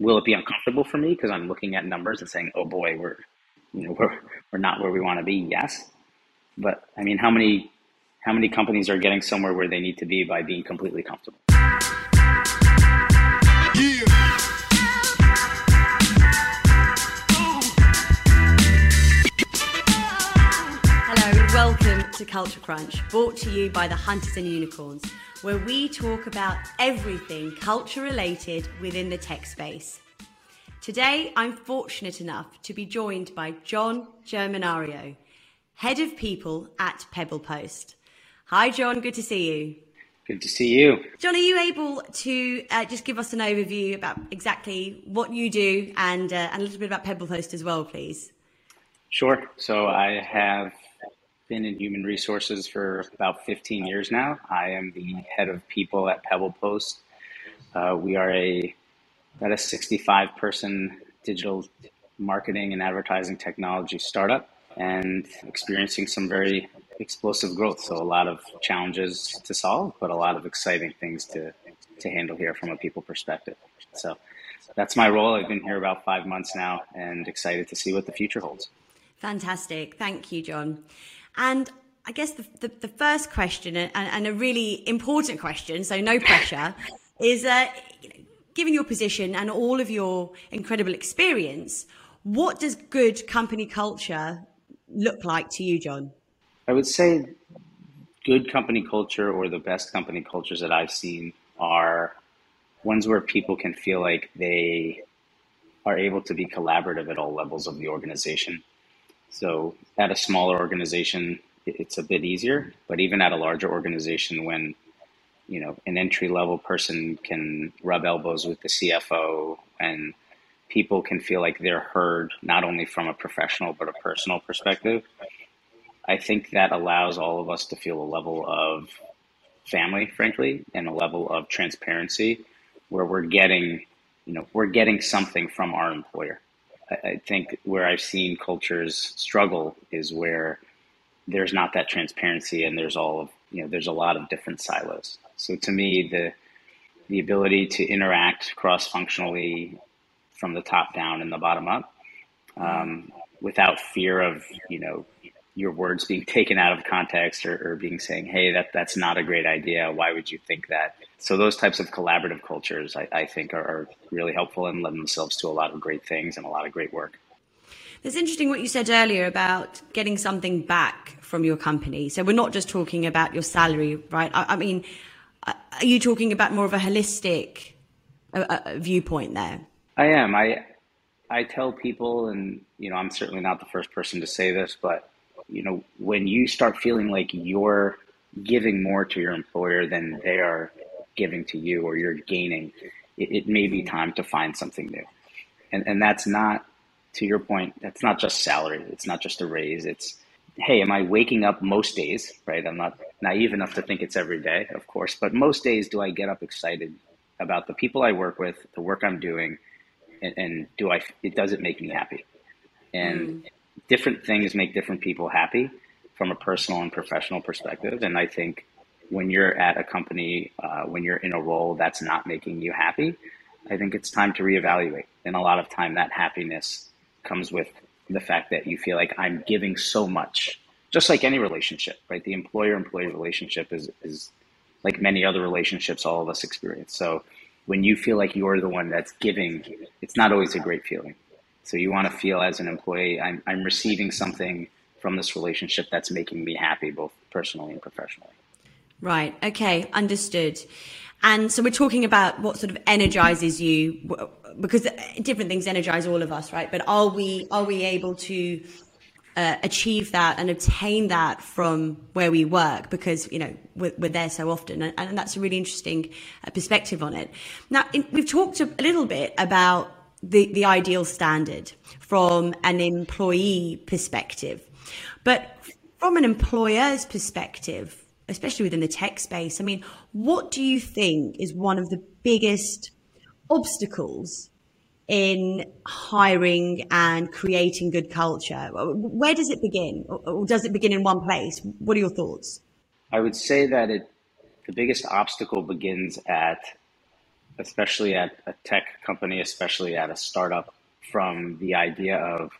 will it be uncomfortable for me because I'm looking at numbers and saying, oh boy, we're you know we're we're not where we want to be. Yes, but I mean, how many how many companies are getting somewhere where they need to be by being completely comfortable? Hello and welcome to Culture Crunch, brought to you by the Hunters and Unicorns, where we talk about everything culture related within the tech space. Today, I'm fortunate enough to be joined by John Germanario, Head of People at Pebble Post. Hi, John. Good to see you. Good to see you. John, are you able to uh, just give us an overview about exactly what you do and, uh, and a little bit about Pebble Post as well, please? Sure. So I have been in human resources for about 15 years now. I am the head of people at Pebble Post. Uh, we are a about a 65 person digital marketing and advertising technology startup and experiencing some very explosive growth. So a lot of challenges to solve, but a lot of exciting things to, to handle here from a people perspective. So that's my role. I've been here about five months now and excited to see what the future holds. Fantastic. Thank you, John. And I guess the, the, the first question and, and, a really important question, so no pressure, is uh, given your position and all of your incredible experience, what does good company culture look like to you, John? I would say good company culture or the best company cultures that I've seen are ones where people can feel like they are able to be collaborative at all levels of the organization. So at a smaller organization, it's a bit easier, but even at a larger organization, when you know, an entry level person can rub elbows with the CFO and people can feel like they're heard not only from a professional but a personal perspective. I think that allows all of us to feel a level of family, frankly, and a level of transparency where we're getting, you know, we're getting something from our employer. I, think where I've seen cultures struggle is where there's not that transparency and there's all of, you know, there's a lot of different silos. So to me, the the ability to interact cross functionally from the top down and the bottom up, um, without fear of you know your words being taken out of context or, or being saying, "Hey, that that's not a great idea. Why would you think that?" So those types of collaborative cultures, I, I think, are, are really helpful and lend themselves to a lot of great things and a lot of great work. It's interesting what you said earlier about getting something back from your company. So we're not just talking about your salary, right? I, I mean, are you talking about more of a holistic uh, uh, viewpoint there? I am. I I tell people, and you know, I'm certainly not the first person to say this, but you know, when you start feeling like you're giving more to your employer than they are giving to you, or you're gaining, it, it may be time to find something new. And and that's not, to your point, that's not just salary. It's not just a raise. It's hey, am I waking up most days, right? I'm not naive enough to think it's every day, of course, but most days do I get up excited about the people I work with, the work I'm doing, and, and do I, it does it make me happy? And mm. Different things make different people happy from a personal and professional perspective. And I think when you're at a company, uh, when you're in a role that's not making you happy, I think it's time to reevaluate. And a lot of time that happiness comes with the fact that you feel like I'm giving so much, just like any relationship, right? The employer employee relationship is, is like many other relationships all of us experience. So when you feel like you're the one that's giving, it's not always a great feeling. So you want to feel as an employee, I'm, I'm receiving something from this relationship that's making me happy, both personally and professionally. Right. Okay. Understood. And so we're talking about what sort of energizes you because different things energize all of us, right? But are we are we able to uh, achieve that and obtain that from where we work because you know we're, we're there so often and, and, that's a really interesting uh, perspective on it now in, we've talked a, a little bit about the, the ideal standard from an employee perspective but from an employer's perspective especially within the tech space i mean what do you think is one of the biggest obstacles in hiring and creating good culture? Where does it begin? Or does it begin in one place? What are your thoughts? I would say that it, the biggest obstacle begins at especially at a tech company, especially at a startup, from the idea of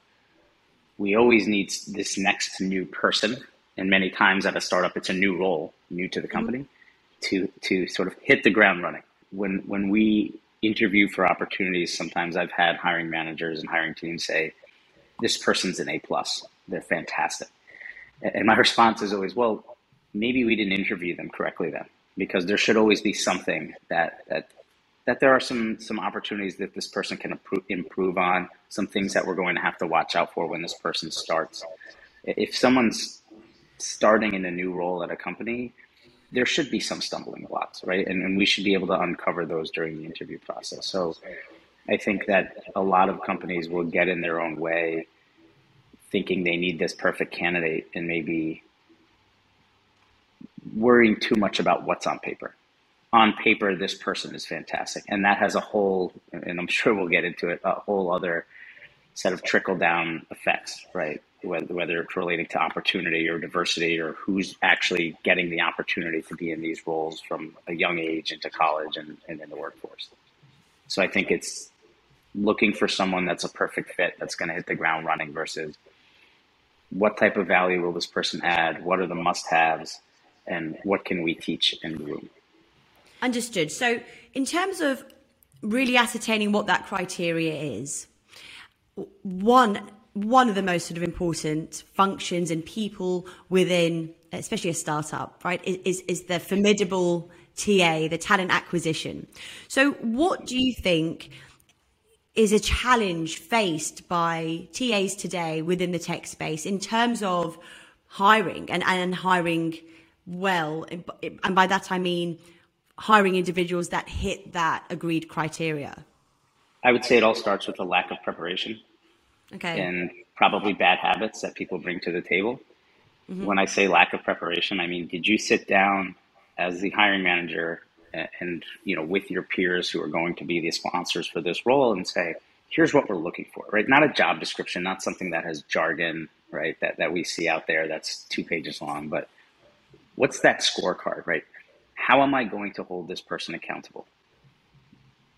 we always need this next new person. And many times at a startup, it's a new role, new to the company, mm-hmm. to, to sort of hit the ground running. When, when we interview for opportunities, sometimes I've had hiring managers and hiring teams say, this person's an A plus. They're fantastic. And my response is always, well, maybe we didn't interview them correctly then, because there should always be something that that that there are some some opportunities that this person can improve, improve on, some things that we're going to have to watch out for when this person starts. If someone's starting in a new role at a company, there should be some stumbling blocks, right? And, and we should be able to uncover those during the interview process. So I think that a lot of companies will get in their own way thinking they need this perfect candidate and maybe worrying too much about what's on paper. On paper, this person is fantastic. And that has a whole, and I'm sure we'll get into it, a whole other set of trickle down effects, right? Whether, whether it's relating to opportunity or diversity or who's actually getting the opportunity to be in these roles from a young age into college and, and in the workforce. So I think it's looking for someone that's a perfect fit that's going to hit the ground running versus what type of value will this person add? What are the must haves? And what can we teach and groom? Understood. So, in terms of really ascertaining what that criteria is, one one of the most sort of important functions and people within, especially a startup, right, is is the formidable TA, the talent acquisition. So, what do you think is a challenge faced by TAs today within the tech space in terms of hiring and, and hiring well. And by that, I mean hiring individuals that hit that agreed criteria. I would say it all starts with a lack of preparation. Okay. And probably bad habits that people bring to the table. Mm-hmm. When I say lack of preparation, I mean, did you sit down as the hiring manager and you know with your peers who are going to be the sponsors for this role and say here's what we're looking for right not a job description not something that has jargon right that, that we see out there that's two pages long but what's that scorecard right how am i going to hold this person accountable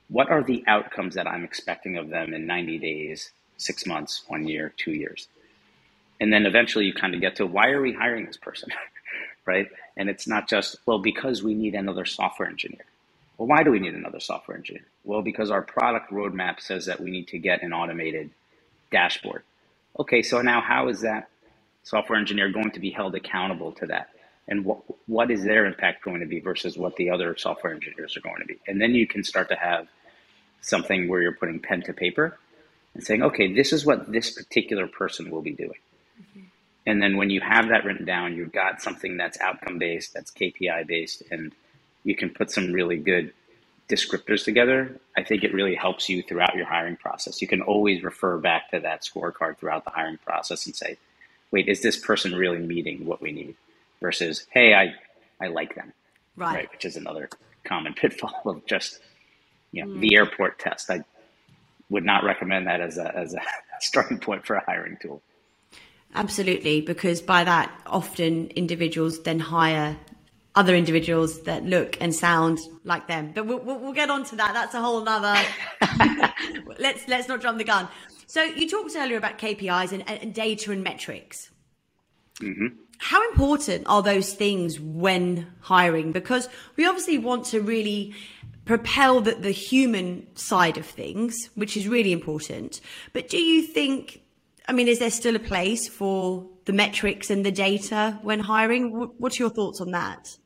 what are the outcomes that i'm expecting of them in 90 days six months one year two years and then eventually you kind of get to why are we hiring this person right? And it's not just, well, because we need another software engineer. Well, why do we need another software engineer? Well, because our product roadmap says that we need to get an automated dashboard. Okay, so now how is that software engineer going to be held accountable to that? And what, what is their impact going to be versus what the other software engineers are going to be? And then you can start to have something where you're putting pen to paper and saying, okay, this is what this particular person will be doing. Mm-hmm. And then when you have that written down, you've got something that's outcome based, that's KPI based, and you can put some really good descriptors together. I think it really helps you throughout your hiring process. You can always refer back to that scorecard throughout the hiring process and say, wait, is this person really meeting what we need? Versus, hey, I, I like them. Right. right which is another common pitfall of just, you know, mm. the airport test. I would not recommend that as a, as a starting point for a hiring tool. Absolutely, because by that, often individuals then hire other individuals that look and sound like them. But we'll, we'll, get on to that. That's a whole other. let's let's not jump the gun. So you talked earlier about KPIs and, and data and metrics. Mm-hmm. How important are those things when hiring? Because we obviously want to really propel the, the human side of things, which is really important. But do you think I mean, is there still a place for the metrics and the data when hiring? What's your thoughts on that?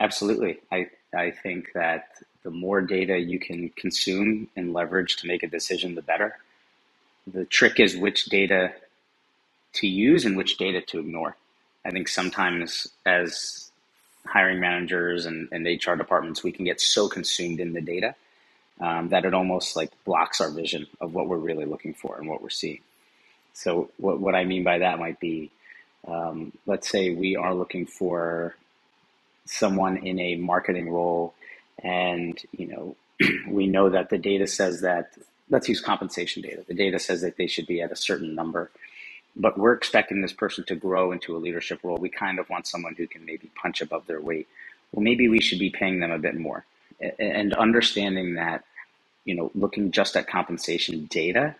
Absolutely. I, I think that the more data you can consume and leverage to make a decision, the better. The trick is which data to use and which data to ignore. I think sometimes as hiring managers and, and HR departments, we can get so consumed in the data um, that it almost like blocks our vision of what we're really looking for and what we're seeing. So what, what I mean by that might be, um, let's say we are looking for someone in a marketing role, and you know we know that the data says that let's use compensation data. The data says that they should be at a certain number, but we're expecting this person to grow into a leadership role. We kind of want someone who can maybe punch above their weight. Well, maybe we should be paying them a bit more. and understanding that you know looking just at compensation data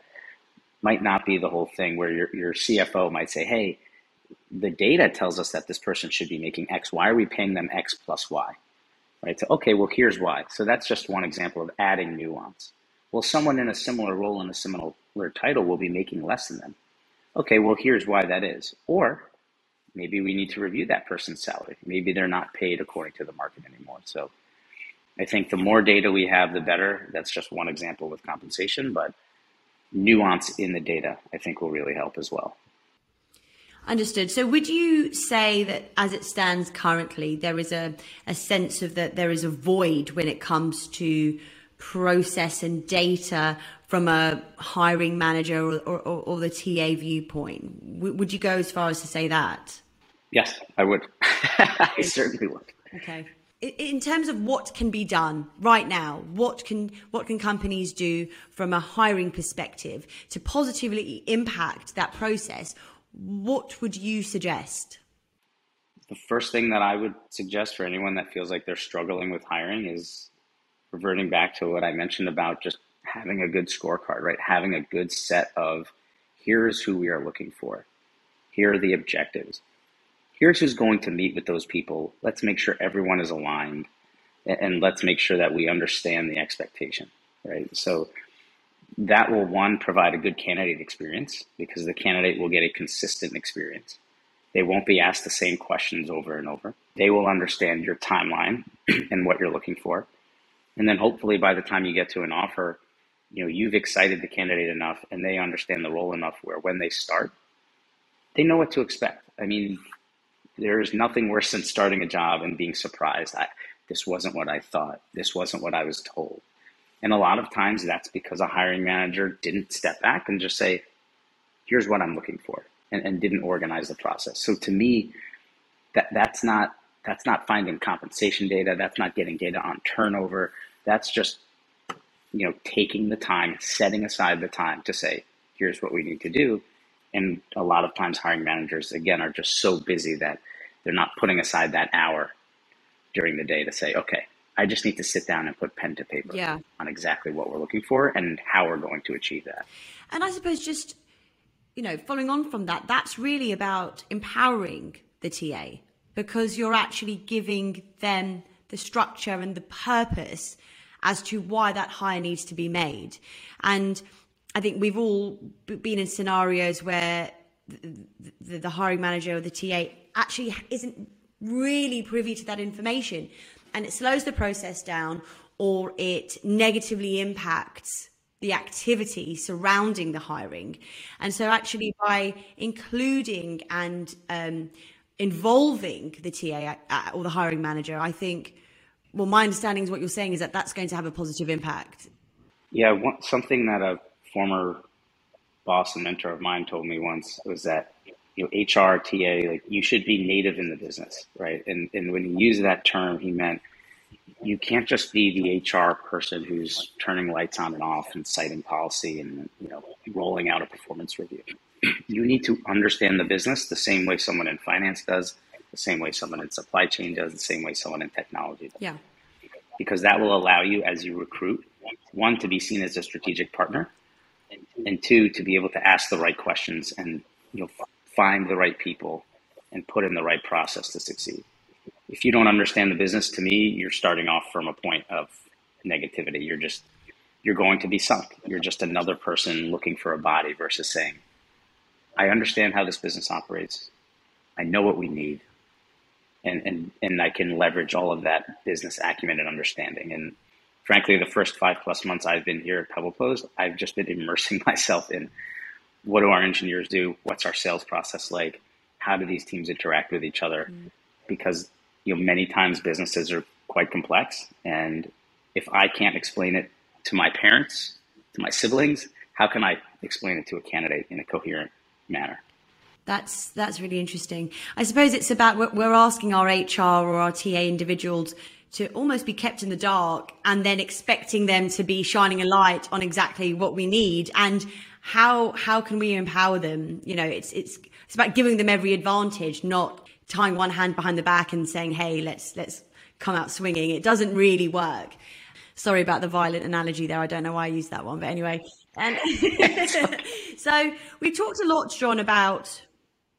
might not be the whole thing where your, your cfo might say hey the data tells us that this person should be making x why are we paying them x plus y right so okay well here's why so that's just one example of adding nuance well someone in a similar role in a similar title will be making less than them okay well here's why that is or maybe we need to review that person's salary maybe they're not paid according to the market anymore so I think the more data we have, the better. That's just one example with compensation, but nuance in the data, I think, will really help as well. Understood. So, would you say that as it stands currently, there is a, a sense of that there is a void when it comes to process and data from a hiring manager or, or, or the TA viewpoint? W- would you go as far as to say that? Yes, I would. I certainly would. Okay in terms of what can be done right now, what can what can companies do from a hiring perspective to positively impact that process? What would you suggest? The first thing that I would suggest for anyone that feels like they're struggling with hiring is reverting back to what I mentioned about just having a good scorecard, right? Having a good set of here's who we are looking for. Here are the objectives here's who's going to meet with those people. Let's make sure everyone is aligned and let's make sure that we understand the expectation, right? So that will one provide a good candidate experience because the candidate will get a consistent experience. They won't be asked the same questions over and over. They will understand your timeline and what you're looking for. And then hopefully by the time you get to an offer, you know, you've excited the candidate enough and they understand the role enough where when they start, they know what to expect. I mean, there is nothing worse than starting a job and being surprised. I, this wasn't what I thought. This wasn't what I was told. And a lot of times that's because a hiring manager didn't step back and just say, here's what I'm looking for, and, and didn't organize the process. So to me, that, that's not that's not finding compensation data. That's not getting data on turnover. That's just you know taking the time, setting aside the time to say, here's what we need to do, and a lot of times hiring managers again are just so busy that they're not putting aside that hour during the day to say okay i just need to sit down and put pen to paper yeah. on exactly what we're looking for and how we're going to achieve that and i suppose just you know following on from that that's really about empowering the ta because you're actually giving them the structure and the purpose as to why that hire needs to be made and I think we've all been in scenarios where the, the, the, hiring manager or the TA actually isn't really privy to that information and it slows the process down or it negatively impacts the activity surrounding the hiring. And so, actually, by including and um, involving the TA uh, or the hiring manager, I think, well, my understanding is what you're saying is that that's going to have a positive impact. Yeah, something that a former boss and mentor of mine told me once was that you know HR TA like you should be native in the business, right? And and when he used that term, he meant you can't just be the HR person who's turning lights on and off and citing policy and you know rolling out a performance review. You need to understand the business the same way someone in finance does, the same way someone in supply chain does, the same way someone in technology does. Yeah. Because that will allow you as you recruit, one to be seen as a strategic partner, and two to be able to ask the right questions and you know find the right people and put in the right process to succeed. If you don't understand the business, to me, you're starting off from a point of negativity. You're just you're going to be sunk. You're just another person looking for a body versus saying, I understand how this business operates. I know what we need. And, and, and I can leverage all of that business acumen and understanding. And frankly, the first five plus months I've been here at Pebble PebblePost, I've just been immersing myself in what do our engineers do? What's our sales process like? How do these teams interact with each other? Mm. Because you know many times businesses are quite complex, and if I can't explain it to my parents, to my siblings, how can I explain it to a candidate in a coherent manner? That's that's really interesting. I suppose it's about we're asking our HR or our TA individuals to almost be kept in the dark and then expecting them to be shining a light on exactly what we need and how how can we empower them you know it's it's it's about giving them every advantage not tying one hand behind the back and saying hey let's let's come out swinging. It doesn't really work. Sorry about the violent analogy there. I don't know why I used that one, but anyway. And so we talked a lot, John, about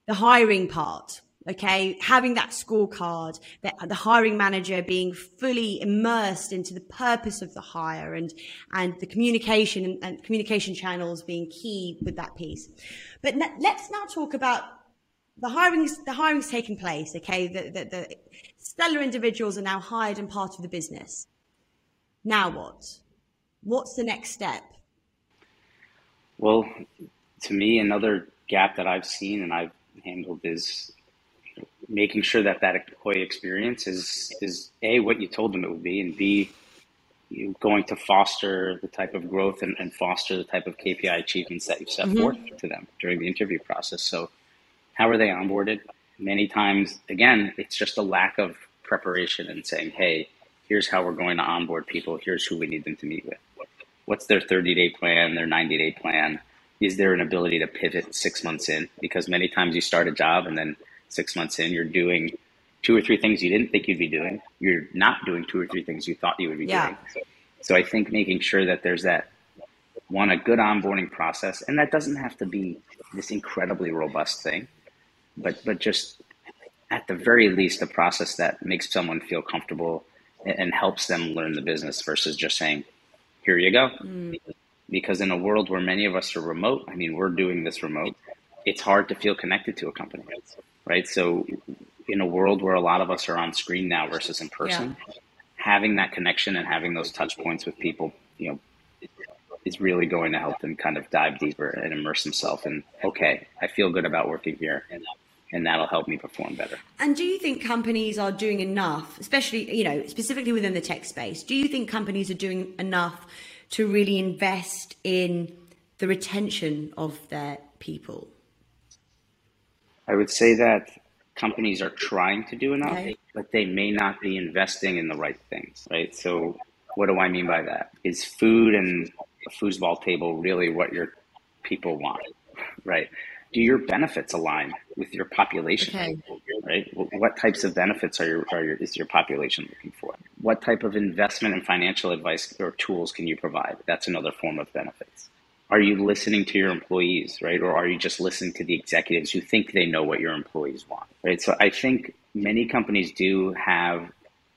the hiring part. Okay, having that scorecard, the, the hiring manager being fully immersed into the purpose of the hire, and and the communication and, and communication channels being key with that piece. But let's now talk about the hiring. The hiring's taken place. Okay, the, the, the stellar individuals are now hired and part of the business. Now what? What's the next step? Well, to me, another gap that I've seen and I've handled is making sure that that employee experience is is a what you told them it would be, and b you going to foster the type of growth and, and foster the type of KPI achievements that you've set mm-hmm. forth to them during the interview process. So, how are they onboarded? Many times, again, it's just a lack of preparation and saying, "Hey, here's how we're going to onboard people. Here's who we need them to meet with. What's their 30 day plan, their 90 day plan? Is there an ability to pivot six months in? Because many times you start a job and then six months in, you're doing two or three things you didn't think you'd be doing. You're not doing two or three things you thought you would be yeah. doing. So I think making sure that there's that one, a good onboarding process, and that doesn't have to be this incredibly robust thing, but but just at the very least a process that makes someone feel comfortable and helps them learn the business versus just saying, here you go. Mm. Because in a world where many of us are remote, I mean, we're doing this remote, it's hard to feel connected to a company, right? So, in a world where a lot of us are on screen now versus in person, yeah. having that connection and having those touch points with people, you know, is really going to help them kind of dive deeper and immerse themselves in, okay, I feel good about working here and that'll help me perform better. And do you think companies are doing enough, especially, you know, specifically within the tech space? Do you think companies are doing enough to really invest in the retention of their people? I would say that companies are trying to do enough, okay. but they may not be investing in the right things, right? So, what do I mean by that? Is food and a foosball table really what your people want, right? Do your benefits align with your population? Okay. Right. What types of benefits are your, are your is your population looking for? What type of investment and financial advice or tools can you provide? That's another form of benefits. Are you listening to your employees, right? Or are you just listening to the executives who think they know what your employees want, right? So I think many companies do have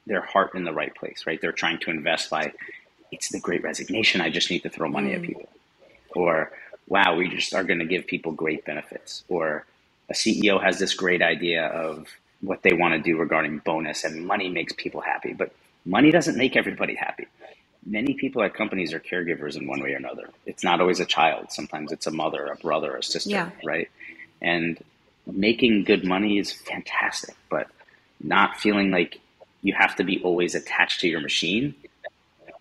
their heart in the right place, right? They're trying to invest by, it's the great resignation. I just need to throw money mm. at people. Or wow, we just are going to give people great benefits. Or a CEO has this great idea of what they want to do regarding bonus and money makes people happy, but money doesn't make everybody happy. Many people at companies are caregivers in one way or another. It's not always a child. Sometimes it's a mother, a brother, a sister, yeah. right? And making good money is fantastic, but not feeling like you have to be always attached to your machine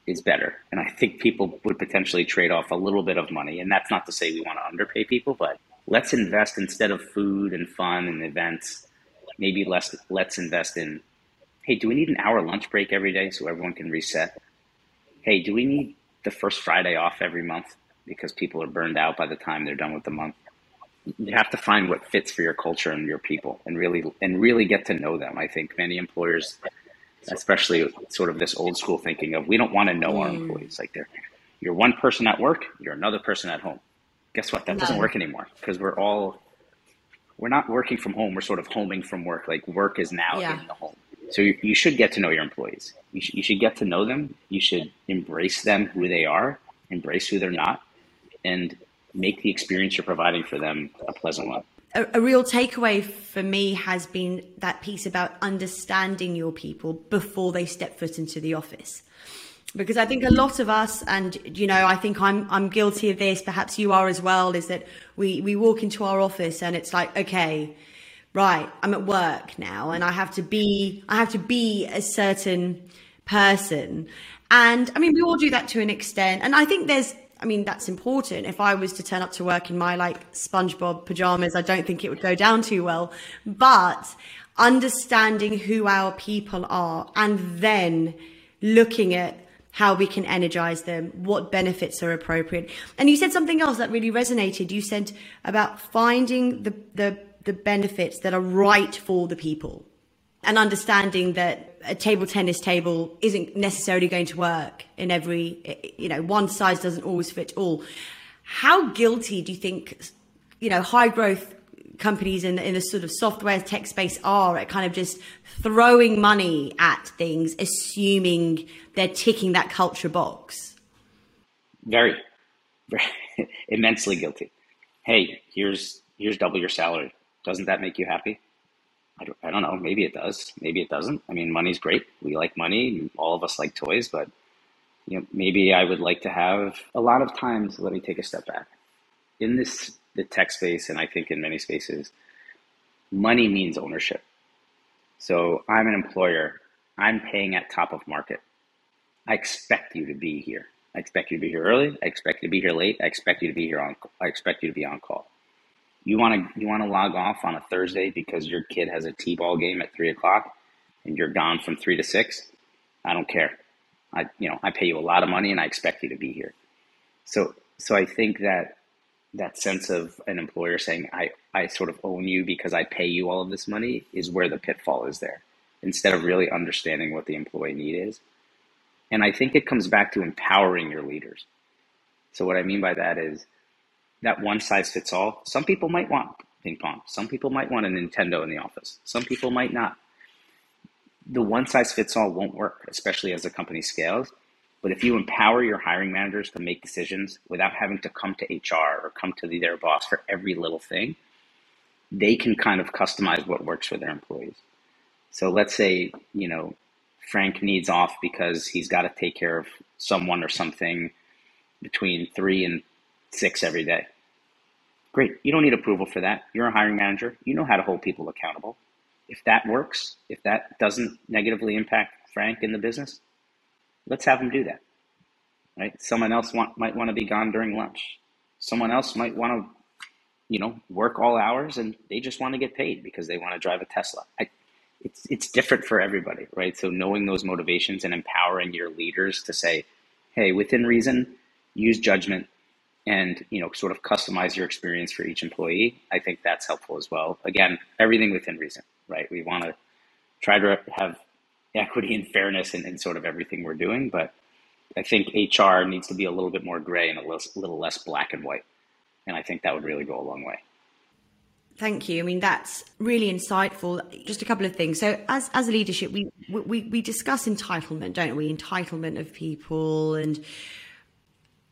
is better. And I think people would potentially trade off a little bit of money. And that's not to say we want to underpay people, but let's invest instead of food and fun and events. Maybe less. Let's invest in. Hey, do we need an hour lunch break every day so everyone can reset? Hey, do we need the first Friday off every month because people are burned out by the time they're done with the month? You have to find what fits for your culture and your people, and really and really get to know them. I think many employers especially sort of this old school thinking of we don't want to know mm. our employees. Like they're you're one person at work, you're another person at home. Guess what? That no. doesn't work anymore because we're all we're not working from home. We're sort of homing from work. Like work is now yeah. in the home. So you, you should get to know your employees. You, sh- you should get to know them. You should embrace them who they are, embrace who they're not, and make the experience you're providing for them a pleasant one a, a real takeaway for me has been that piece about understanding your people before they step foot into the office because I think a lot of us, and you know, I think I'm I'm guilty of this. Perhaps you are as well. Is that we we walk into our office and it's like, okay, right, I'm at work now, and I have to be I have to be a certain person, and I mean, we all do that to an extent, and I think there's I mean, that's important. If I was to turn up to work in my like SpongeBob pajamas, I don't think it would go down too well. But understanding who our people are and then looking at how we can energize them, what benefits are appropriate. And you said something else that really resonated. You said about finding the, the, the benefits that are right for the people. And understanding that a table tennis table isn't necessarily going to work in every, you know, one size doesn't always fit all. How guilty do you think, you know, high growth companies in, in the sort of software tech space are at kind of just throwing money at things, assuming they're ticking that culture box? Very, very immensely guilty. Hey, here's here's double your salary. Doesn't that make you happy? I don't, I don't know. Maybe it does. Maybe it doesn't. I mean, money's great. We like money. All of us like toys, but you know, maybe I would like to have a lot of times. Let me take a step back. In this the tech space, and I think in many spaces, money means ownership. So I'm an employer. I'm paying at top of market. I expect you to be here. I expect you to be here early. I expect you to be here late. I expect you to be here on. I expect you to be on call. You want to you want to log off on a Thursday because your kid has a t-ball game at three o'clock, and you're gone from three to six. I don't care. I you know I pay you a lot of money and I expect you to be here. So so I think that that sense of an employer saying I I sort of own you because I pay you all of this money is where the pitfall is there. Instead of really understanding what the employee need is. And I think it comes back to empowering your leaders. So what I mean by that is that one size fits all. Some people might want ping pong. Some people might want a Nintendo in the office. Some people might not. The one size fits all won't work, especially as the company scales. But if you empower your hiring managers to make decisions without having to come to HR or come to their boss for every little thing, they can kind of customize what works for their employees. So let's say, you know, Frank needs off because he's got to take care of someone or something between three and six every day. Great. You don't need approval for that. You're a hiring manager. You know how to hold people accountable. If that works, if that doesn't negatively impact Frank in the business, let's have him do that. Right? Someone else want, might want to be gone during lunch. Someone else might want to, you know, work all hours and they just want to get paid because they want to drive a Tesla. I, it's it's different for everybody, right? So knowing those motivations and empowering your leaders to say, hey, within reason, use judgment, and you know sort of customize your experience for each employee i think that's helpful as well again everything within reason right we want to try to have equity and fairness in, in sort of everything we're doing but i think hr needs to be a little bit more gray and a little, little less black and white and i think that would really go a long way Thank you. I mean, that's really insightful. Just a couple of things. So, as as a leadership, we we we discuss entitlement, don't we? Entitlement of people and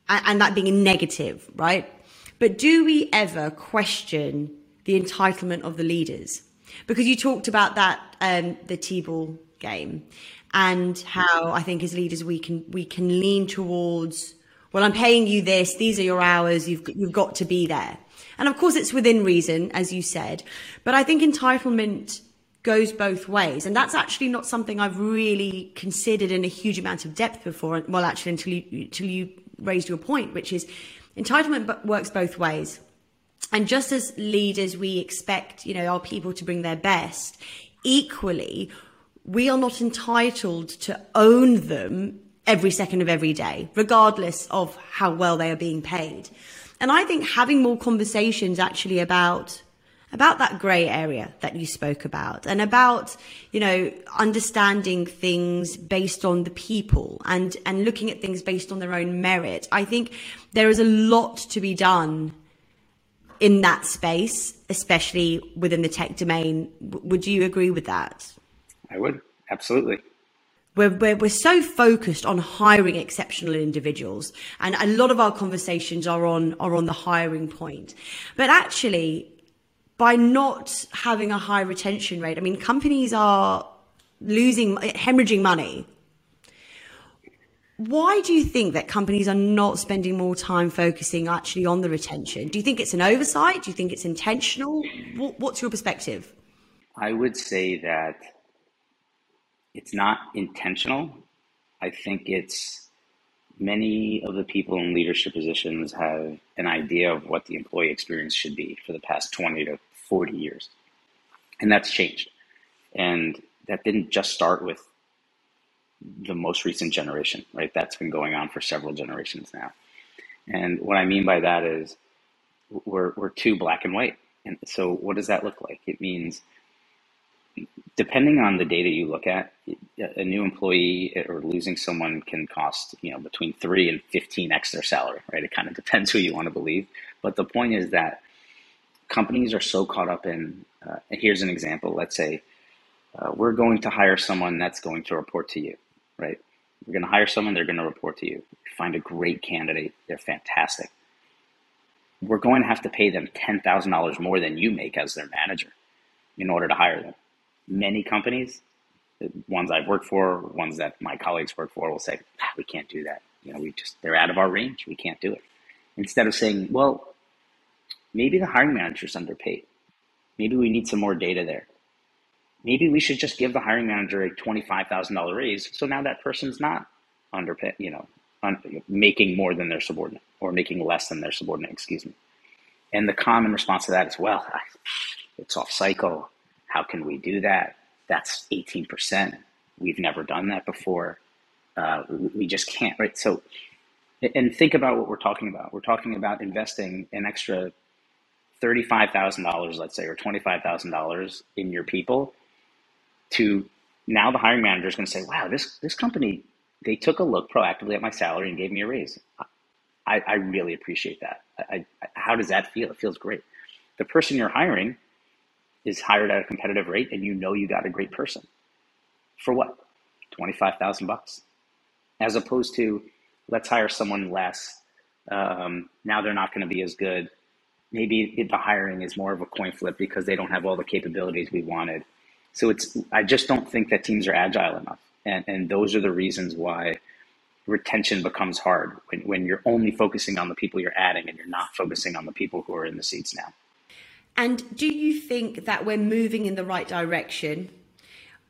and that being a negative, right? But do we ever question the entitlement of the leaders? Because you talked about that, um, the T-ball game, and how I think as leaders we can we can lean towards. Well, I'm paying you this. These are your hours. You've you've got to be there. And of course, it's within reason, as you said. But I think entitlement goes both ways. And that's actually not something I've really considered in a huge amount of depth before. Well, actually, until you, until you raised your point, which is entitlement works both ways. And just as leaders, we expect, you know, our people to bring their best. Equally, we are not entitled to own them every second of every day, regardless of how well they are being paid. And I think having more conversations actually about about that grey area that you spoke about and about, you know, understanding things based on the people and, and looking at things based on their own merit. I think there is a lot to be done in that space, especially within the tech domain. Would you agree with that? I would, absolutely. We're, we're, we're so focused on hiring exceptional individuals and a lot of our conversations are on are on the hiring point but actually by not having a high retention rate, I mean, companies are losing, hemorrhaging money. Why do you think that companies are not spending more time focusing actually on the retention? Do you think it's an oversight? Do you think it's intentional? What's your perspective? I would say that it's not intentional. I think it's many of the people in leadership positions have an idea of what the employee experience should be for the past 20 to 40 years. And that's changed. And that didn't just start with the most recent generation, right? That's been going on for several generations now. And what I mean by that is we're, we're too black and white. And so what does that look like? It means depending on the data you look at, a new employee or losing someone can cost you know between three and fifteen x their salary, right? It kind of depends who you want to believe, but the point is that companies are so caught up in. Uh, here's an example. Let's say uh, we're going to hire someone that's going to report to you, right? We're going to hire someone, they're going to report to you. Find a great candidate, they're fantastic. We're going to have to pay them $10,000 more than you make as their manager in order to hire them. Many companies, ones I've worked for, ones that my colleagues work for, will say, ah, we can't do that. You know, we just, they're out of our range. We can't do it. Instead of saying, well, maybe the hiring manager's underpaid. Maybe we need some more data there maybe we should just give the hiring manager a $25,000 raise. So now that person's not underpaid, you know, un- making more than their subordinate or making less than their subordinate, excuse me. And the common response to that is, well, it's off cycle. How can we do that? That's 18%. We've never done that before. Uh, we just can't, right? So, and think about what we're talking about. We're talking about investing an extra $35,000, let's say, or $25,000 in your people to now the hiring manager is going to say, wow, this, this company, they took a look proactively at my salary and gave me a raise. I, I really appreciate that. I, I, how does that feel? It feels great. The person you're hiring is hired at a competitive rate and you know you got a great person. For what? 25,000 bucks. As opposed to let's hire someone less. Um, now they're not going to be as good. Maybe the hiring is more of a coin flip because they don't have all the capabilities we wanted so it's I just don't think that teams are agile enough, and and those are the reasons why retention becomes hard when, when you're only focusing on the people you're adding and you're not focusing on the people who are in the seats now. And do you think that we're moving in the right direction?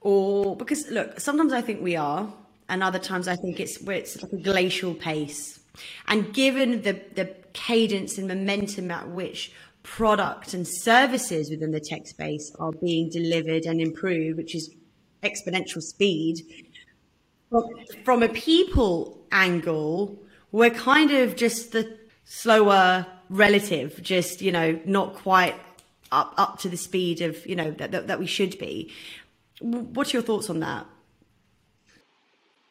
Or because look, sometimes I think we are, and other times I think it's it's like a glacial pace. And given the the cadence and momentum at which product and services within the tech space are being delivered and improved, which is exponential speed. From a people angle, we're kind of just the slower relative, just, you know, not quite up, up to the speed of, you know, that, that, that we should be. What's your thoughts on that?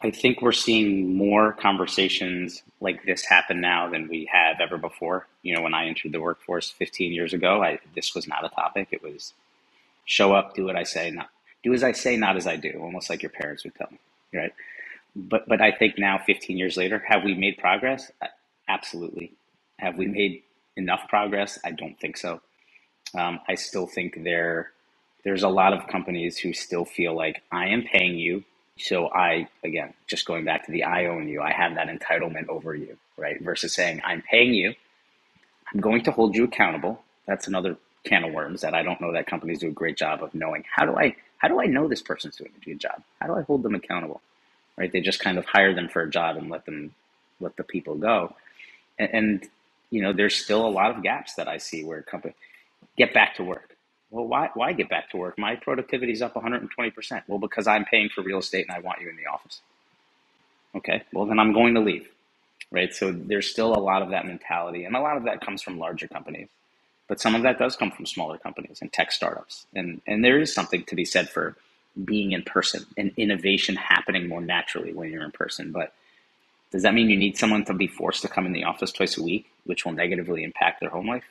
I think we're seeing more conversations like this happen now than we have ever before. You know, when I entered the workforce 15 years ago, I, this was not a topic. It was show up, do what I say, not do as I say, not as I do, almost like your parents would tell me, right? But but I think now, 15 years later, have we made progress? Absolutely. Have we made enough progress? I don't think so. Um, I still think there there's a lot of companies who still feel like I am paying you so I, again, just going back to the I own you, I have that entitlement over you, right? Versus saying, I'm paying you, I'm going to hold you accountable. That's another can of worms that I don't know that companies do a great job of knowing. How do I, how do I know this person's doing a good job? How do I hold them accountable? Right? They just kind of hire them for a job and let them, let the people go. And, and you know, there's still a lot of gaps that I see where companies get back to work well, why, why get back to work? My productivity is up 120%. Well, because I'm paying for real estate and I want you in the office. Okay, well, then I'm going to leave. Right. So there's still a lot of that mentality. And a lot of that comes from larger companies. But some of that does come from smaller companies and tech startups. And, and there is something to be said for being in person and innovation happening more naturally when you're in person. But does that mean you need someone to be forced to come in the office twice a week, which will negatively impact their home life?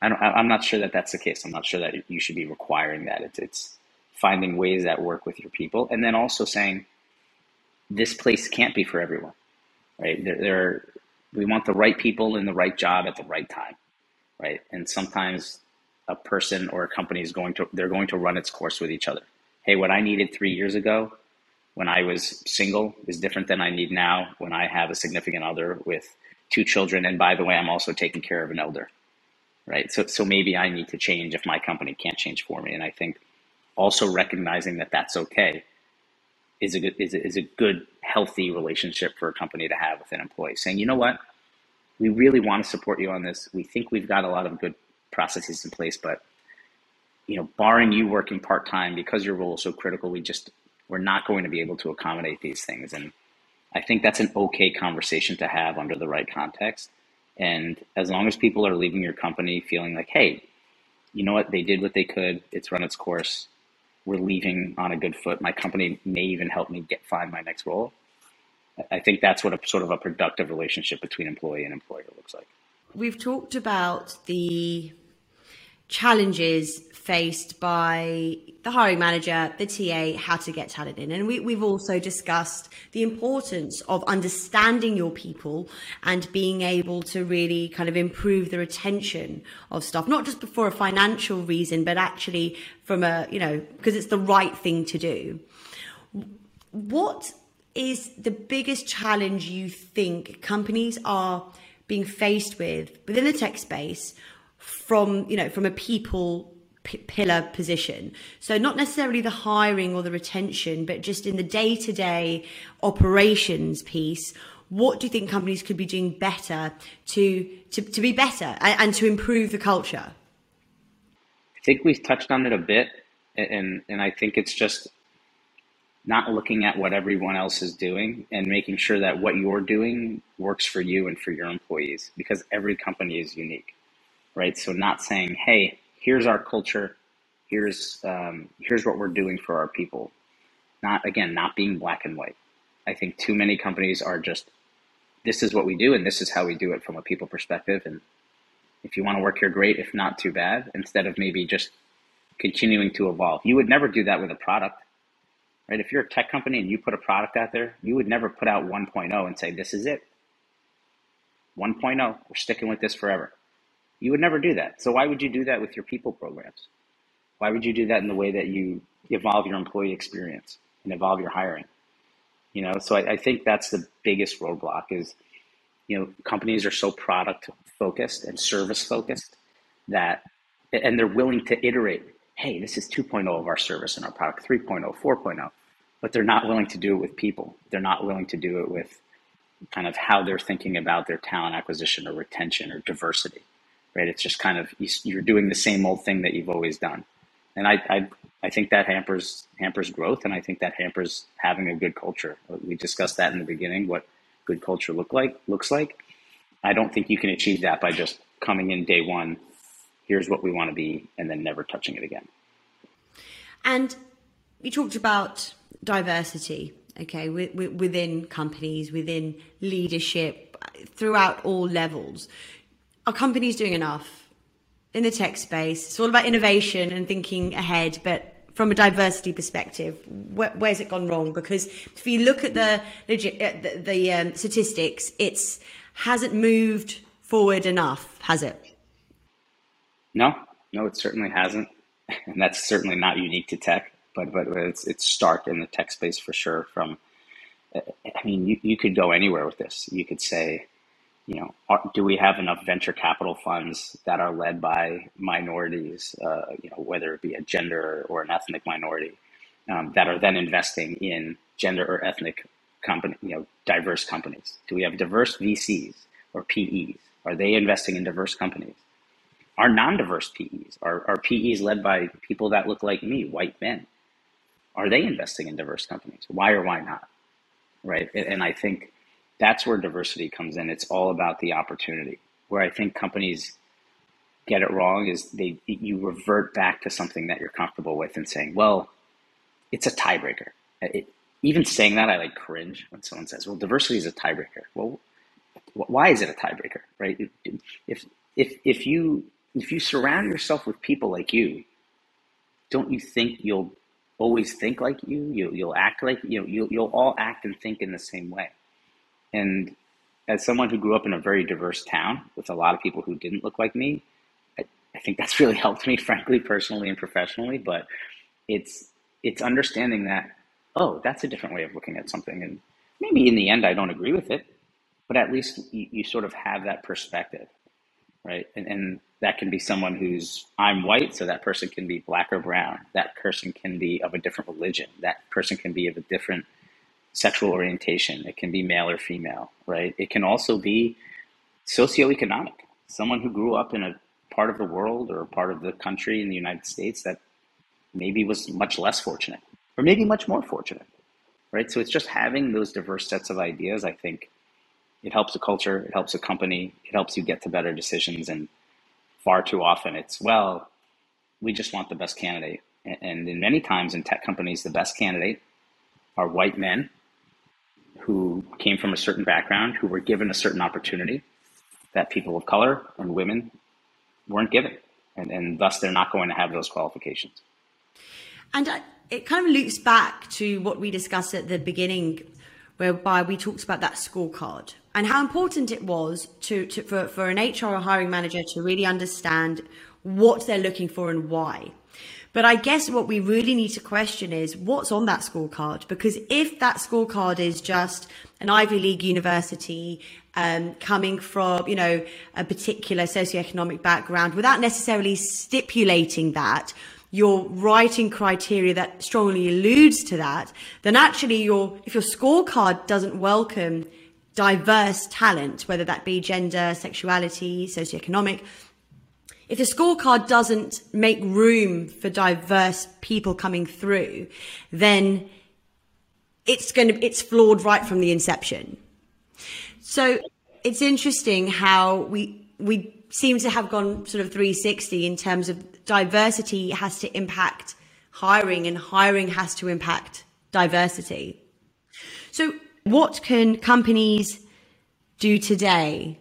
I don't, I'm not sure that that's the case. I'm not sure that you should be requiring that. It's, it's finding ways that work with your people, and then also saying this place can't be for everyone, right? There, there, we want the right people in the right job at the right time, right? And sometimes a person or a company is going to they're going to run its course with each other. Hey, what I needed three years ago when I was single is different than I need now when I have a significant other with two children. And by the way, I'm also taking care of an elder right? So, so maybe I need to change if my company can't change for me. And I think also recognizing that that's okay is a good, is a, is a good, healthy relationship for a company to have with an employee. Saying, you know what, we really want to support you on this. We think we've got a lot of good processes in place, but you know, barring you working part time because your role is so critical, we just we're not going to be able to accommodate these things. And I think that's an okay conversation to have under the right context. And as long as people are leaving your company feeling like, hey, you know what, they did what they could, it's run its course, we're leaving on a good foot. My company may even help me get find my next role. I think that's what a sort of a productive relationship between employee and employer looks like. We've talked about the challenges faced by the hiring manager, the TA, how to get talent in. And we, we've also discussed the importance of understanding your people and being able to really kind of improve the retention of stuff, not just for a financial reason, but actually from a, you know, because it's the right thing to do. What is the biggest challenge you think companies are being faced with within the tech space from, you know, from a people p- pillar position. So not necessarily the hiring or the retention, but just in the day to day operations piece. What do you think companies could be doing better to to, to be better and, and to improve the culture? I think we've touched on it a bit, and and I think it's just not looking at what everyone else is doing and making sure that what you're doing works for you and for your employees because every company is unique right so not saying hey here's our culture, here's um, here's what we're doing for our people. Not again, not being black and white. I think too many companies are just this is what we do and this is how we do it from a people perspective. And if you want to work here, great. If not, too bad. Instead of maybe just continuing to evolve, you would never do that with a product, right? If you're a tech company and you put a product out there, you would never put out 1.0 and say this is it. 1.0, we're sticking with this forever. You would never do that. So why would you do that with your people programs? Why would you do that in the way that you evolve your employee experience and evolve your hiring? You know, so I, I think that's the biggest roadblock is, you know, companies are so product focused and service focused that, and they're willing to iterate. Hey, this is 2.0 of our service and our product, 3.0, 4.0, but they're not willing to do it with people. They're not willing to do it with kind of how they're thinking about their talent acquisition or retention or diversity right? It's just kind of you're doing the same old thing that you've always done, and I I, I think that hampers hampers growth, and I think that hampers having a good culture. We discussed that in the beginning, what good culture look like looks like. I don't think you can achieve that by just coming in day one. Here's what we want to be, and then never touching it again. And you talked about diversity, okay, within companies, within leadership, throughout all levels are companies doing enough in the tech space? It's all about innovation and thinking ahead, but from a diversity perspective, where, where's it gone wrong? Because if you look at the legit, uh, the, the um, statistics, it's hasn't moved forward enough, has it? No, no, it certainly hasn't, and that's certainly not unique to tech. But but it's it's stark in the tech space for sure. From I mean, you, you could go anywhere with this. You could say you know, are, do we have enough venture capital funds that are led by minorities, uh, you know, whether it be a gender or an ethnic minority, um, that are then investing in gender or ethnic company, you know, diverse companies? Do we have diverse VCs or PEs? Are they investing in diverse companies? Are non-diverse PEs? Are, are PEs led by people that look like me, white men? Are they investing in diverse companies? Why or why not? Right. And, and I think that's where diversity comes in. It's all about the opportunity. Where I think companies get it wrong is they you revert back to something that you're comfortable with and saying, well, it's a tiebreaker. It, even saying that, I like cringe when someone says, well, diversity is a tiebreaker. Well, why is it a tiebreaker, right? If if if you if you surround yourself with people like you, don't you think you'll always think like you? You you'll act like you know, you'll you'll all act and think in the same way. And as someone who grew up in a very diverse town with a lot of people who didn't look like me, I, I think that's really helped me, frankly, personally and professionally. But it's it's understanding that oh, that's a different way of looking at something, and maybe in the end I don't agree with it, but at least you, you sort of have that perspective, right? And, and that can be someone who's I'm white, so that person can be black or brown. That person can be of a different religion. That person can be of a different sexual orientation. It can be male or female, right? It can also be socioeconomic. Someone who grew up in a part of the world or a part of the country in the United States that maybe was much less fortunate or maybe much more fortunate, right? So it's just having those diverse sets of ideas. I think it helps a culture, it helps a company, it helps you get to better decisions. And far too often it's, well, we just want the best candidate And in many times in tech companies, the best candidate are white men who came from a certain background, who were given a certain opportunity that people of color and women weren't given. And, and thus, they're not going to have those qualifications. And it kind of loops back to what we discussed at the beginning, whereby we talked about that scorecard and how important it was to, to for, for an HR or hiring manager to really understand what they're looking for and why. But I guess what we really need to question is what's on that scorecard? Because if that scorecard is just an Ivy League university, um, coming from, you know, a particular socioeconomic background without necessarily stipulating that, you're writing criteria that strongly alludes to that, then actually your, if your scorecard doesn't welcome diverse talent, whether that be gender, sexuality, socioeconomic, if the scorecard doesn't make room for diverse people coming through, then it's going to, it's flawed right from the inception. So it's interesting how we, we seem to have gone sort of 360 in terms of diversity has to impact hiring and hiring has to impact diversity. So what can companies do today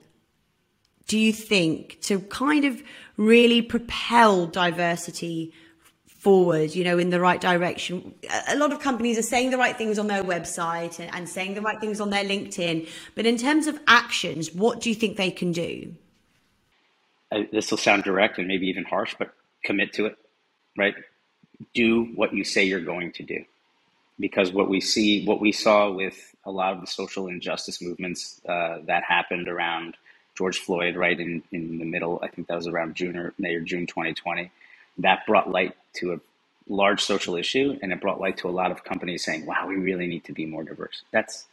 do you think to kind of really propel diversity forward, you know, in the right direction. A lot of companies are saying the right things on their website and, saying the right things on their LinkedIn. But in terms of actions, what do you think they can do? Uh, this will sound direct and maybe even harsh, but commit to it, right? Do what you say you're going to do. Because what we see, what we saw with a lot of the social injustice movements uh, that happened around George Floyd, right in, in the middle. I think that was around June or May or June 2020. That brought light to a large social issue, and it brought light to a lot of companies saying, "Wow, we really need to be more diverse." That's,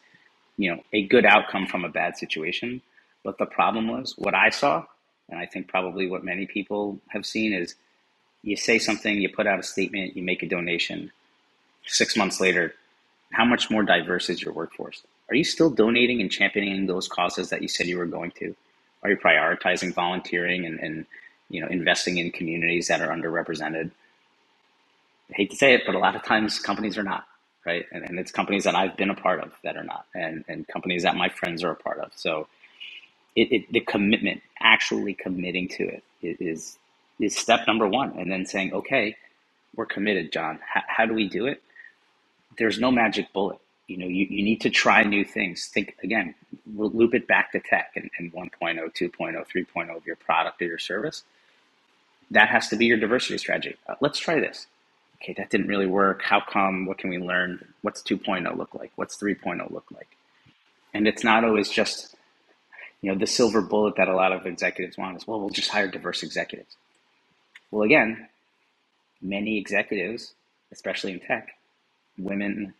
you know, a good outcome from a bad situation. But the problem was what I saw, and I think probably what many people have seen is, you say something, you put out a statement, you make a donation. Six months later, how much more diverse is your workforce? Are you still donating and championing those causes that you said you were going to? Are you prioritizing volunteering and, and you know investing in communities that are underrepresented? I hate to say it, but a lot of times companies are not, right? And, and it's companies that I've been a part of that are not, and, and companies that my friends are a part of. So it, it, the commitment, actually committing to it is, is step number one. And then saying, okay, we're committed, John. How do we do it? There's no magic bullet you know, you, you need to try new things. Think again, we'll loop it back to tech and, and 1.0, 2.0, 3.0 of your product or your service. That has to be your diversity strategy. Uh, let's try this. Okay, that didn't really work. How come? What can we learn? What's 2.0 look like? What's 3.0 look like? And it's not always just, you know, the silver bullet that a lot of executives want is, well, we'll just hire diverse executives. Well, again, many executives, especially in tech, women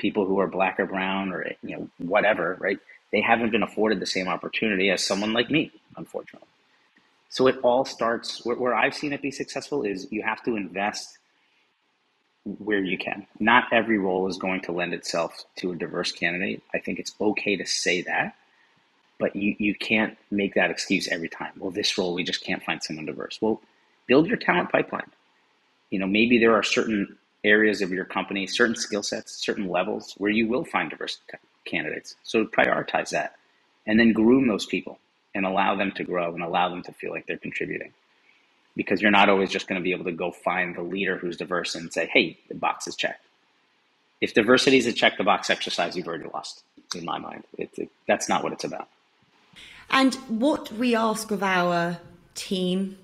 people who are black or brown or you know whatever, right? They haven't been afforded the same opportunity as someone like me, unfortunately. So it all starts where, where I've seen it be successful is you have to invest where you can. Not every role is going to lend itself to a diverse candidate. I think it's okay to say that, but you, you can't make that excuse every time. Well, this role, we just can't find someone diverse. Well, build your talent pipeline. You know, maybe there are certain areas of your company, certain skill sets, certain levels where you will find diverse candidates. So prioritize that and then groom those people and allow them to grow and allow them to feel like they're contributing. Because you're not always just going to be able to go find the leader who's diverse and say, hey, the box is checked. If diversity is a check the box exercise, you've already lost, in my mind. It, that's not what it's about. And what we ask of our team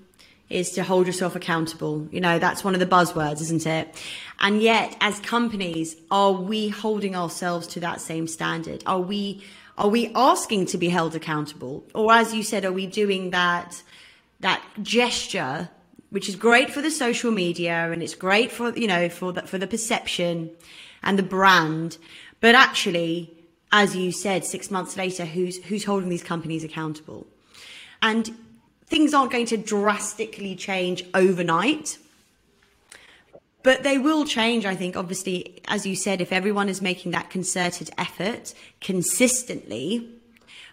is to hold yourself accountable. You know, that's one of the buzzwords, isn't it? And yet, as companies, are we holding ourselves to that same standard? Are we, are we asking to be held accountable? Or as you said, are we doing that, that gesture, which is great for the social media and it's great for, you know, for the, for the perception and the brand. But actually, as you said, six months later, who's, who's holding these companies accountable? And things aren't going to drastically change overnight. But they will change, I think, obviously, as you said, if everyone is making that concerted effort consistently.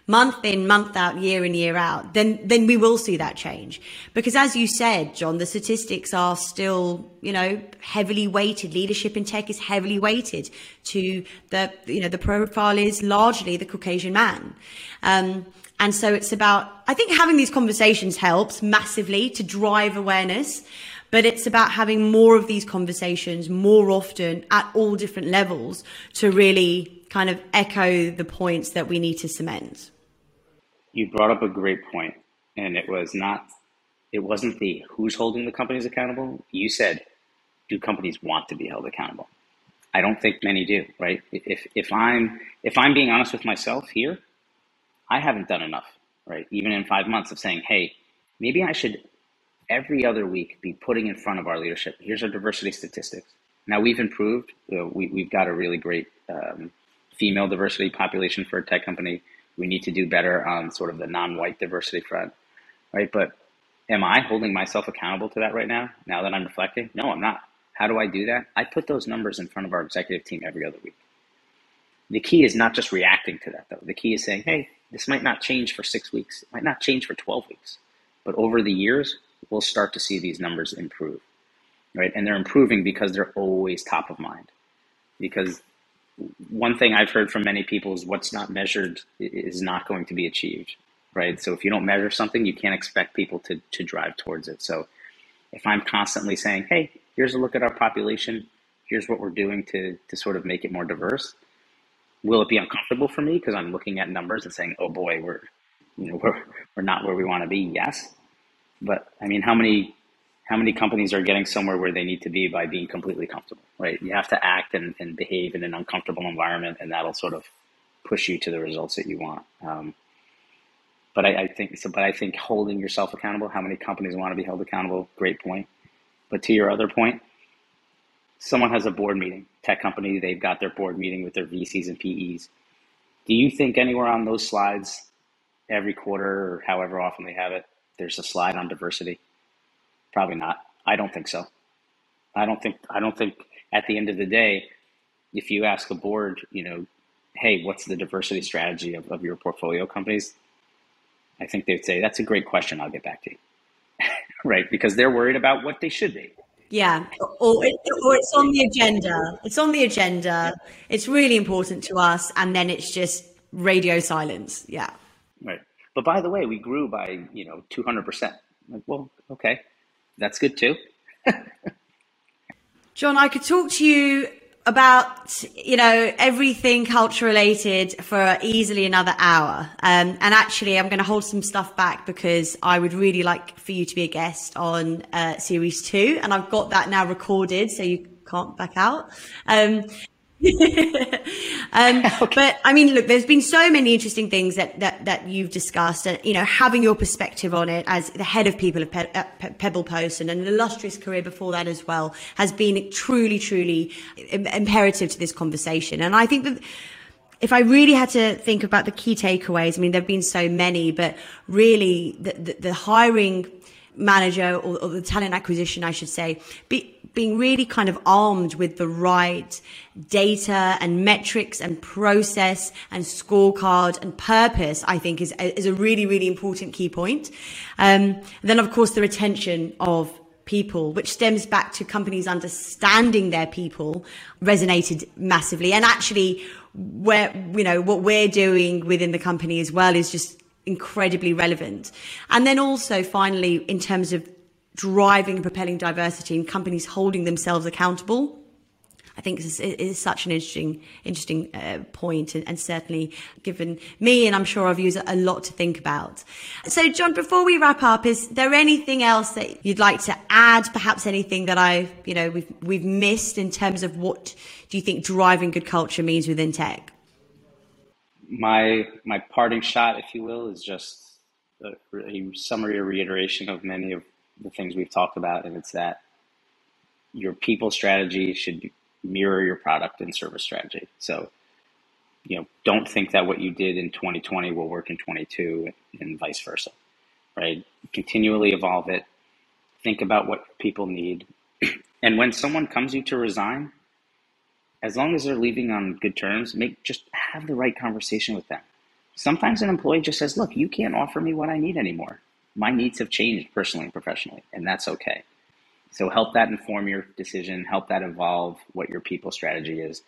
month in, month out, year in, year out, then, then we will see that change. Because as you said, John, the statistics are still, you know, heavily weighted. Leadership in tech is heavily weighted to the, you know, the profile is largely the Caucasian man. Um, and so it's about, I think having these conversations helps massively to drive awareness, but it's about having more of these conversations more often at all different levels to really kind of echo the points that we need to cement. You brought up a great point, and it was not, it wasn't the who's holding the companies accountable. You said, do companies want to be held accountable? I don't think many do, right? If, if I'm if I'm being honest with myself here, I haven't done enough, right? Even in five months of saying, hey, maybe I should every other week be putting in front of our leadership. Here's our diversity statistics. Now we've improved. We, we've got a really great um, female diversity population for a tech company. We need to do better on sort of the non-white diversity front, right? But am I holding myself accountable to that right now? Now that I'm reflecting, no, I'm not. How do I do that? I put those numbers in front of our executive team every other week. The key is not just reacting to that, though. The key is saying, hey, this might not change for six weeks, it might not change for 12 weeks, but over the years, we'll start to see these numbers improve, right? And they're improving because they're always top of mind. Because one thing I've heard from many people is what's not measured is not going to be achieved, right? So if you don't measure something, you can't expect people to, to drive towards it. So if I'm constantly saying, hey, here's a look at our population, here's what we're doing to, to sort of make it more diverse, will it be uncomfortable for me because I'm looking at numbers and saying, oh boy, we're, you know, we're, we're not where we want to be? Yes. But I mean, how many how many companies are getting somewhere where they need to be by being completely comfortable, right? You have to act and, and behave in an uncomfortable environment, and that'll sort of push you to the results that you want. Um, but I, I, think so. But I think holding yourself accountable. How many companies want to be held accountable? Great point. But to your other point, someone has a board meeting, tech company, they've got their board meeting with their VCs and PEs. Do you think anywhere on those slides, every quarter or however often they have it, there's a slide on diversity? Probably not. I don't think so. I don't think I don't think at the end of the day, if you ask a board, you know, hey, what's the diversity strategy of, of your portfolio companies? I think they'd say, that's a great question. I'll get back to you. right? Because they're worried about what they should be. Yeah, or, it, or it's on the agenda. It's on the agenda. It's really important to us. And then it's just radio silence. Yeah. Right. But by the way, we grew by, you know, 200%. Like, well, okay that's good too. John, I could talk to you about you know everything culture related for easily another hour. Um, and actually i'm going to hold some stuff back because i would really like for you to be a guest on uh, series two. And i've got that now recorded so you can't back out. Um, um, okay. But I mean, look, there's been so many interesting things that, that, that you've discussed and, you know, having your perspective on it as the head of people of Pe- uh, Pe- PebblePost and an illustrious career before that as well has been truly, truly imperative to this conversation. And I think that if I really had to think about the key takeaways, I mean, there have been so many, but really the, the, the hiring manager or, or, the talent acquisition, I should say, be, being really kind of armed with the right data and metrics and process and scorecard and purpose, I think is, is a really, really important key point. Um, then of course the retention of people, which stems back to companies understanding their people resonated massively. And actually where, you know, what we're doing within the company as well is just incredibly relevant. And then also finally, in terms of driving and propelling diversity and companies holding themselves accountable. I think is, is such an interesting, interesting uh, point, and, and, certainly given me and I'm sure our viewers a lot to think about. So, John, before we wrap up, is there anything else that you'd like to add? Perhaps anything that I, you know, we've we've missed in terms of what do you think driving good culture means within tech? My my parting shot, if you will, is just a, a summary or reiteration of many of the things we've talked about, and it's that your people strategy should mirror your product and service strategy. So, you know, don't think that what you did in 2020 will work in 22 and vice versa, right? Continually evolve it. Think about what people need. And when someone comes to you to resign, as long as they're leaving on good terms, make just have the right conversation with them. sometimes an employee just says, look, you can't offer me what I need anymore. My needs have changed personally and professionally, and that's okay. So help that inform your decision, help that evolve what your people strategy is,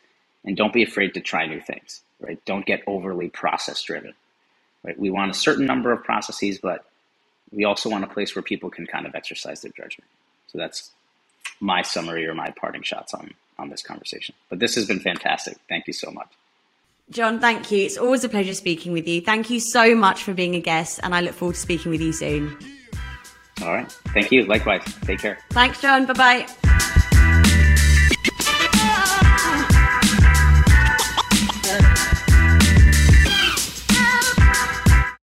and don't be afraid to try new things, right? Don't get overly process driven. Right? We want a certain number of processes, but we also want a place where people can kind of exercise their judgment. So that's my summary or my parting shots on on this conversation. But this has been fantastic. Thank you so much. John, thank you. It's always a pleasure speaking with you. Thank you so much for being a guest, and I look forward to speaking with you soon. All right. Thank you. Likewise. Take care. Thanks, John. Bye bye.